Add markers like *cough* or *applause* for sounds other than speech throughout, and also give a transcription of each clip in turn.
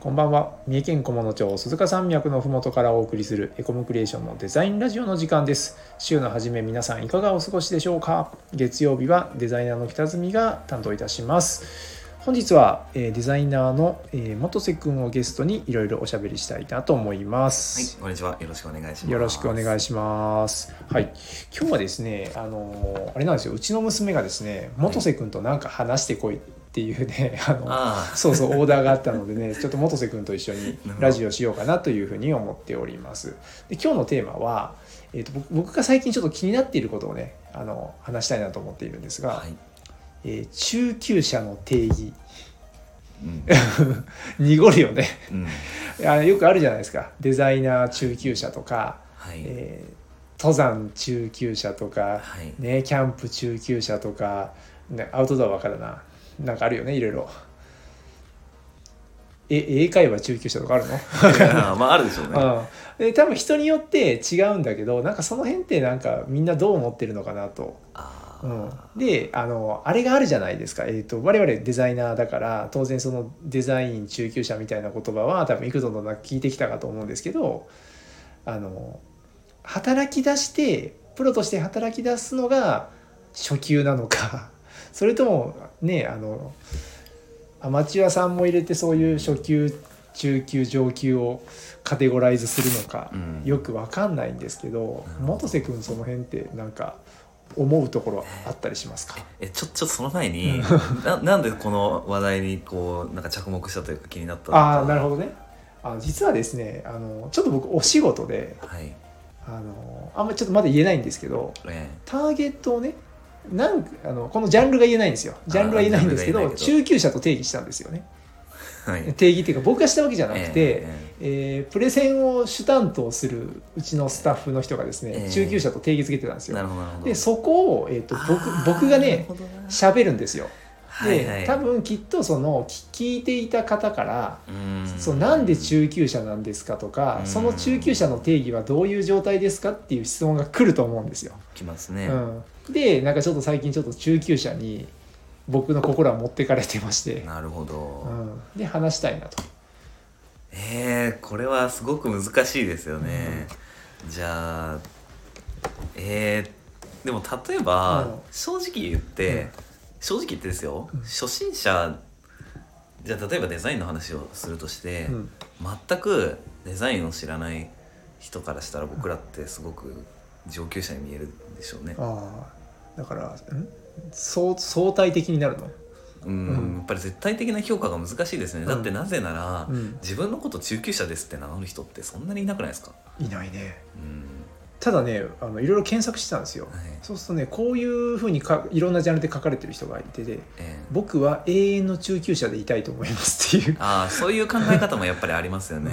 こんばんは三重県菰野町鈴鹿山脈のふもとからお送りするエコムクリエーションのデザインラジオの時間です週の初め皆さんいかがお過ごしでしょうか？月曜日はデザイナーの北住が担当いたします本日は、えーデザイナーの、えー元瀬くんをゲストにいろいろおしゃべりしたいなと思いまはいす、、こんにちは。よろしくお願いします。よろしくお願いしします。はい、今日はですね、あのーあれなんですよ。うちの娘がですね、元瀬君となんか話してこいっていうね、*laughs* あのあそうそうオーダーがあったのでね、*laughs* ちょっと元瀬君と一緒にラジオしようかなというふうに思っております。で今日のテーマは、えっ、と僕僕が最近ちょっと気になっていることをね、あの話したいなと思っているんですあ、が、はい。えー中級者の定義うん。*laughs* 濁るよね。うん。あよくあるじゃないですか。デザイナー中級者とか。はい。えー登山中級者とか、はい。ね、キャンプ中級者とか、ね、アウトドアばっかだななんかあるよねいろいろ。え英会話中級者とかあるの、まあ、あるでしょうね。*laughs* うん、で多分人によって違うんだけどなんかその辺ってなんかみんなどう思ってるのかなと。あうん。あ、、であのあれがあるじゃないですか、えー、と我々デザイナーだから当然そのデザイン中級者みたいな言葉は多分幾度となく聞いてきたかと思うんですけどあの働き出してプロとして働き出すのが初級なのかそれともねあのアマチュアさんも入れてそういう初級中級上級をカテゴライズするのか、うん。よくわかんないんですけどなるほど。元瀬君その辺ってなんか思うところあったりしますか？え、ちょ、ちょっとその前に、な、なんでこの話題に、こう、なんか着目したというか、気になった。ああなるほどね。あの実はですねあのちょっと僕お仕事ではい。あのあんまりちょっとまだ言えないんですけどえ。ターゲットをねなんあのこのジャンルが言えないんですよ。ジャンルは言えないんですけど中級者と定義したんですよね。えはい。定義っていうか僕がしたわけじゃなくて、ええ。ープレゼンを主担当するうちのスタッフの人がですね、ええ。中級者と定義づけてたんですよ。でそこを、えー、と僕あー僕がね喋るんですよ。で、はいはい。多分きっとその聞聞いていた方からうん。そうなんで中級者なんですかとか、うん。その中級者の定義はどういう状態ですかっていう質問が来ると思うんですよ。きますね。うん、でなんかちょっと最近ちょっと中級者に僕の心は持ってかれてまして、なるほど。うん、で話したいなと。えー、これはすごく難しいですよね、じゃあえー、でも例えば、うん。正直言って、うん正直言ってですよ、うん。初心者じゃあ例えばデザインの話をするとして、うん。全くデザインを知らない人からしたら僕らってすごく上級者に見えるでしょうね。ああ。だからん？相相対的になるの、うん、うん。やっぱり絶対的な評価が難しいですね、うん。だってなぜなら、うん。自分のこと中級者ですって名乗る人ってそんなにいなくないですか、いないね。うんただねあのいろいろ検索してたんですよ。はい。そうするとねこういうふうにかいろんなジャンルで書かれてる人がいててええ。僕は永遠の中級者でいたいと思いますっていう。ああそういう考え方もやっぱりありますよね、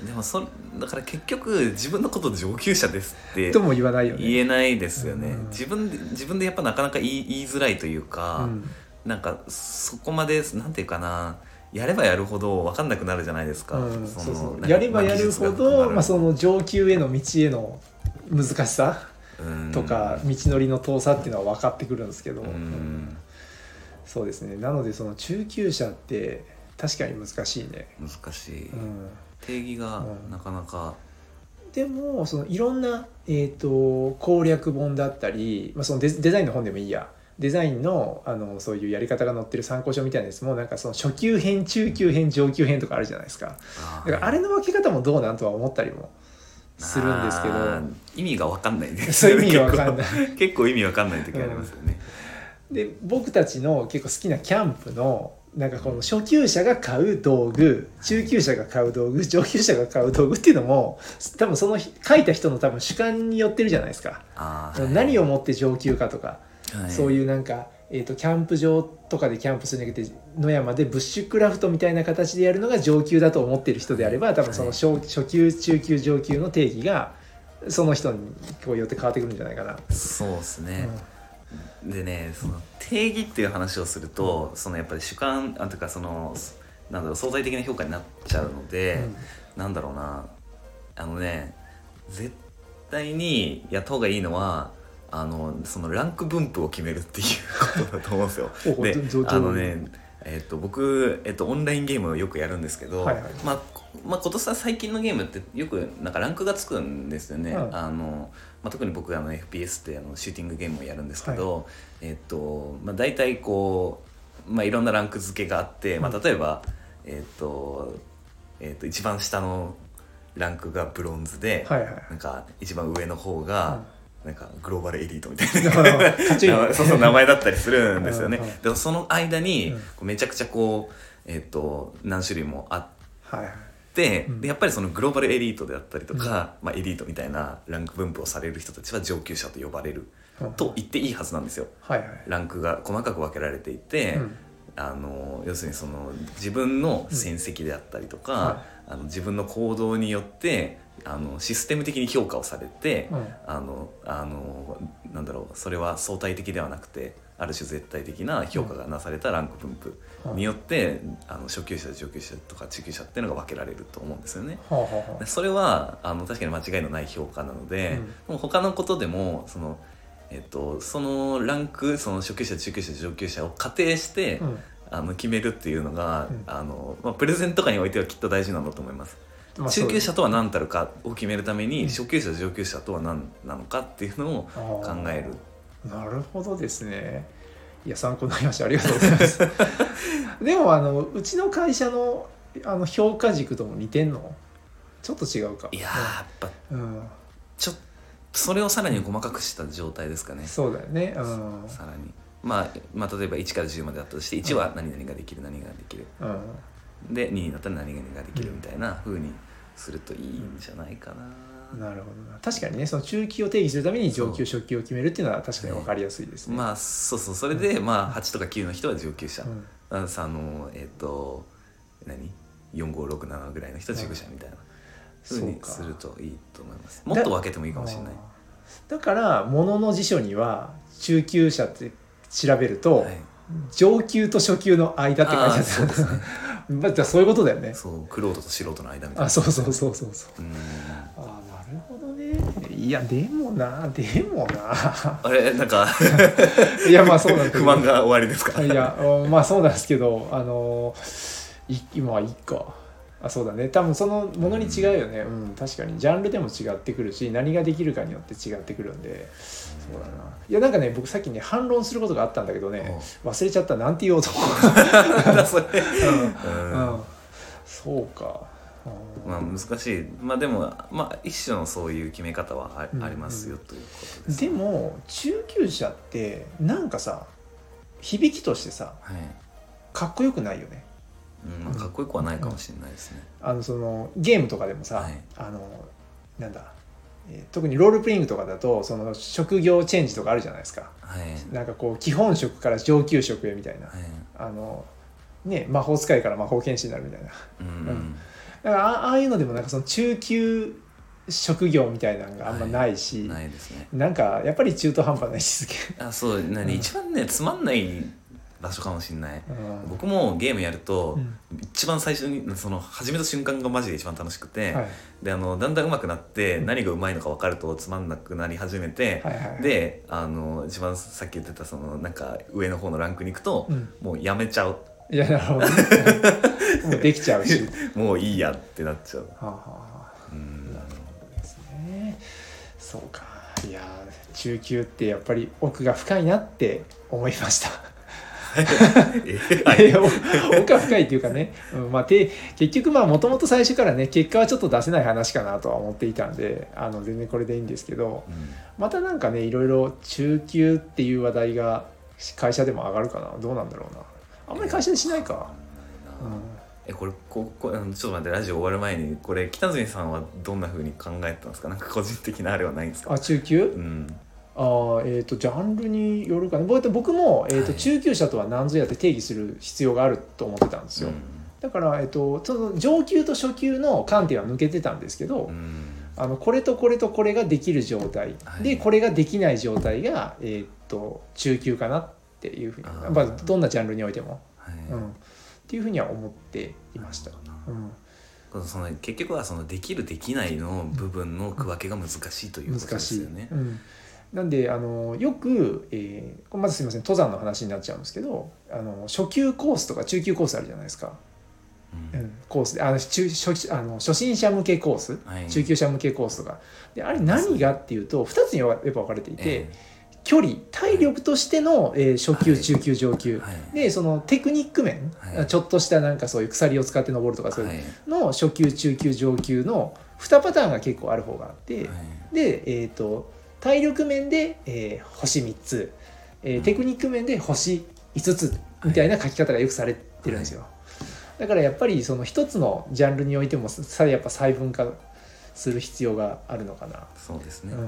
うん。でもそだから結局自分のこと上級者ですってとも言わないよね。言えないですよね、うん。自分で自分でやっぱなかなか言い言いづらいというか、うん。なんかそこまでなんていうかなやればやるほど分かんなくなるじゃないですか、うん、のそうそう。やればやるほど、まあ、その、の上級への道への難しさうん。とか、道のりの遠さっていうのは分かってくるんですけど、うん。そうですね。なのでその中級者って確かに難しいね、難しい、うん、定義がうんなか。なか、でもそのいろんな、えー、と攻略本だったり、まあ、そのデデザインの本でもいいやデザインのあのそういうやり方が載ってる参考書みたいなやつもなんかその初級編中級編上級編とかあるじゃないですか。あだからあれの分け方もどうなんとは思ったりもするんですけど。意味が分かんないですそういう意味が分かんない。*laughs* 結構意味分かんない時ありますよね、*laughs* で僕たちの結構好きなキャンプのなんかこの初級者が買う道具中級者が買う道具上級者が買う道具っていうのも多分その書いた人の多分主観によってるじゃないですか、何をもって上級かとか、はい。そういうなんか、えー、とキャンプ場とかでキャンプするんだけど野山でブッシュクラフトみたいな形でやるのが上級だと思ってる人であれば多分その初初級中級上級の定義がその人にこうよって変わってくるんじゃないかな。そうですね、でねその定義っていう話をすると、そのやっぱり主観あというかそのなんだろう相対的な評価になっちゃうので、なんだろうな。あのね絶対にやった方がいいのはあのそのランク分布を決めるっていうことだと思うんですよ。*laughs* であのねえっと僕、えっと、オンラインゲームをよくやるんですけど、はいはい。まあこまあ、今年は最近のゲームってよくなんかランクがつくんですよね、うん。あのまあ、特に僕あの FPS ってあのシューティングゲームをやるんですけど、えっとまあ、大体こう、まあ、いろんなランク付けがあって、まあ、例えば、えっとえっと一番下のランクがブロンズで、はいはい。なんか一番上の方が、なんかグローバルエリートみたいうんな *laughs* そうそう名前だったりするんですよね。でもその間にめちゃくちゃこう、えっと何種類もあはいはい。って、うん。でやっぱりそのグローバルエリートであったりとか、まあ、エリートみたいなランク分布をされる人たちは上級者と呼ばれるうん。と言っていいはずなんですよ。はいはい。ランクが細かく分けられていて、うんあの要するにその自分の戦績であったりとか、はあの自分の行動によってあのシステム的に評価をされて、うん。あのあのなんだろうそれは相対的ではなくてある種絶対的な評価がなされたランク分布によって、あの初級者上級者とか中級者っていうのが分けられると思うんですよね。それはあの確かに間違いのない評価なので、うん。でも他のことでもその、えっと、そのランクその初級者中級者上級者を仮定して、うん。あの決めるっていうのが、うん。あのまあ、プレゼンとかにおいてはきっと大事なんだと思います。まあ中級者とは何たるかを決めるために、うん。初級者上級者とは何なのかっていうのを考える。なるほどですね。いや参考になりました。ありがとうございます。*laughs* でもあのうちの会社のあの評価軸とも似てんの？ちょっと違うか。いやーやっぱうん、ちょっとそれをさらに細かくした状態ですかね、そうだよね。うん。さらに、まあ、まあ例えば1から10まであったとして1は何々ができる何々ができる。うん。で2になったら何々ができるみたいな風にするといいんじゃないかな、なるほどな。確かにねその中級を定義するために上級初級を決めるっていうのは確かに分かりやすいですね、まあそうそう。それで、まあ8とか9の人は上級者、うん。あのえっ、と何？4567ぐらいの人は中級者みたいな風にそうか。するといいと思います。もっと分けてもいいかもしれない。だからものの辞書には中級者って調べると、はい。上級と初級の間って書いてあるそうですね。*laughs* そういうことだよね。そう玄人と素人の間みたいな。あそうそうそうそうそう。うん。あーなるほどね。いやでもなでもな。あれなんか *laughs* いやまあそうなん不満が終わりですか？いやうんまあそうなんですけどあのい今はいいかあそうだね。多分そのものに違うよね。うん。確かに。ジャンルでも違ってくるし何ができるかによって違ってくるんで。そうだな。いやなんかね僕さっきね反論することがあったんだけどね。忘れちゃった。なんて言おうと思なんだそれ、う、うん。うん。うん、そうか。うんまあ難しい。まあでもまあ一種のそういう決め方はあ,、りますよということですでも中級者ってなんかさ響きとしてさはい、かっこよくないよねうんまあ、かっこよくはないかもしれないですね、あのそのゲームとかでもさ、はい。あのなんだ、えー特にロールプレイングとかだとその職業チェンジとかあるじゃないですか。はい。なんかこう基本職から上級職へみたいな、はい。あのね魔法使いから魔法剣士になるみたいな。うん、うん。だからあああいうのでもなんかその中級職業みたいなのがあんまないし、ないですね。なんかやっぱり中途半端な位置づけ、あそう何、うん一番ねつまんない場所かもしれない。うん。僕もゲームやると、うん。一番最初にその始めた瞬間がマジで一番楽しくて、はい。であのだんだん上手くなって何が上手いのか分かるとつまんなくなり始めて、はいはいはい。であの一番さっき言ってたそのなんか上の方のランクに行くと、うん。もうやめちゃう。いやなるほどね。もうできちゃうし。*laughs* もういいやってなっちゃう、はあはあはあ。うん。なるほどですね。そうか。いやー中級ってやっぱり奥が深いなって思いました奥が深いっていうかね、うんまあ、て結局まあもともと最初からね結果はちょっと出せない話かなとは思っていたんであの全然これでいいんですけどうん。またなんかねいろいろ中級っていう話題が会社でも上がるかな。どうなんだろうな。あんまり会社でしないか、えこれここちょっと待ってラジオ終わる前にこれ北角さんはどんな風に考えてたんですか？なんか個人的なあれはないんですか？あ中級？うんあーえー、とジャンルによるかな。僕僕も、えーとはい。中級者とは何ぞやって定義する必要があると思ってたんですよ、だから、えー、とその上級と初級の観点は抜けてたんですけど、うん。うんあのこれとこれとこれができる状態、はい。でこれができない状態が、えー、と中級かなっていうふうに。あー。やっぱどんなジャンルにおいても、はい。うん、っていうふうには思っていました。うん。その結局はそのできるできないの部分の区分けが難しいということ難しい、ですよね。うん、なんであのよく、えーまずすみません登山の話になっちゃうんですけどあの初級コースとか中級コースあるじゃないですか、ううんん、コースで。あの中初あの初心者向けコース、はい。中級者向けコースとか。であれ何がっていうと2つにやっぱ分かれていて、え距離体力としての、えー初級はい。中級上級、はい。でそのテクニック面、はい。ちょっとしたなんかそういう鎖を使って登るとかそういうはい。の初級中級上級の2パターンが結構ある方があって、はい。で、えー、と体力面で、えー星3つ、えーうん。テクニック面で星5つみたいな書き方がよくされてるんですよ、だからやっぱりその一つのジャンルにおいてもさやっぱ細分化する必要があるのかな、そうですね、うん。うん。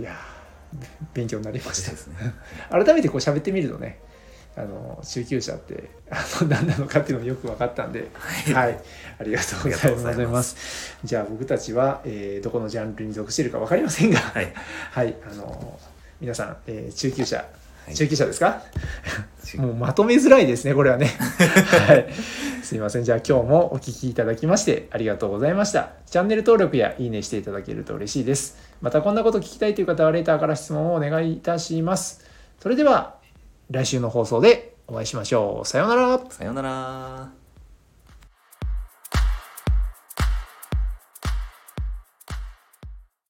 い。やー勉強になりました。ですね。*laughs* 改めてこう喋ってみるとねあの中級者ってあの何なのかっていうのもよく分かったんで、はい、ありがとうございありがとうございま。すじゃあ僕たちは、えーどこのジャンルに属しているか分かりませんが、はいはい、あの皆さん、えー中級者、はい中級者ですか？もうまとめづらいですねこれはね。はい、すいませんじゃあ今日もお聞きいただきましてありがとうございました。チャンネル登録やいいねしていただけると嬉しいです。またこんなこと聞きたいという方はレターから質問をお願いいたします。それでは来週の放送でお会いしましょう。さようなら。さようなら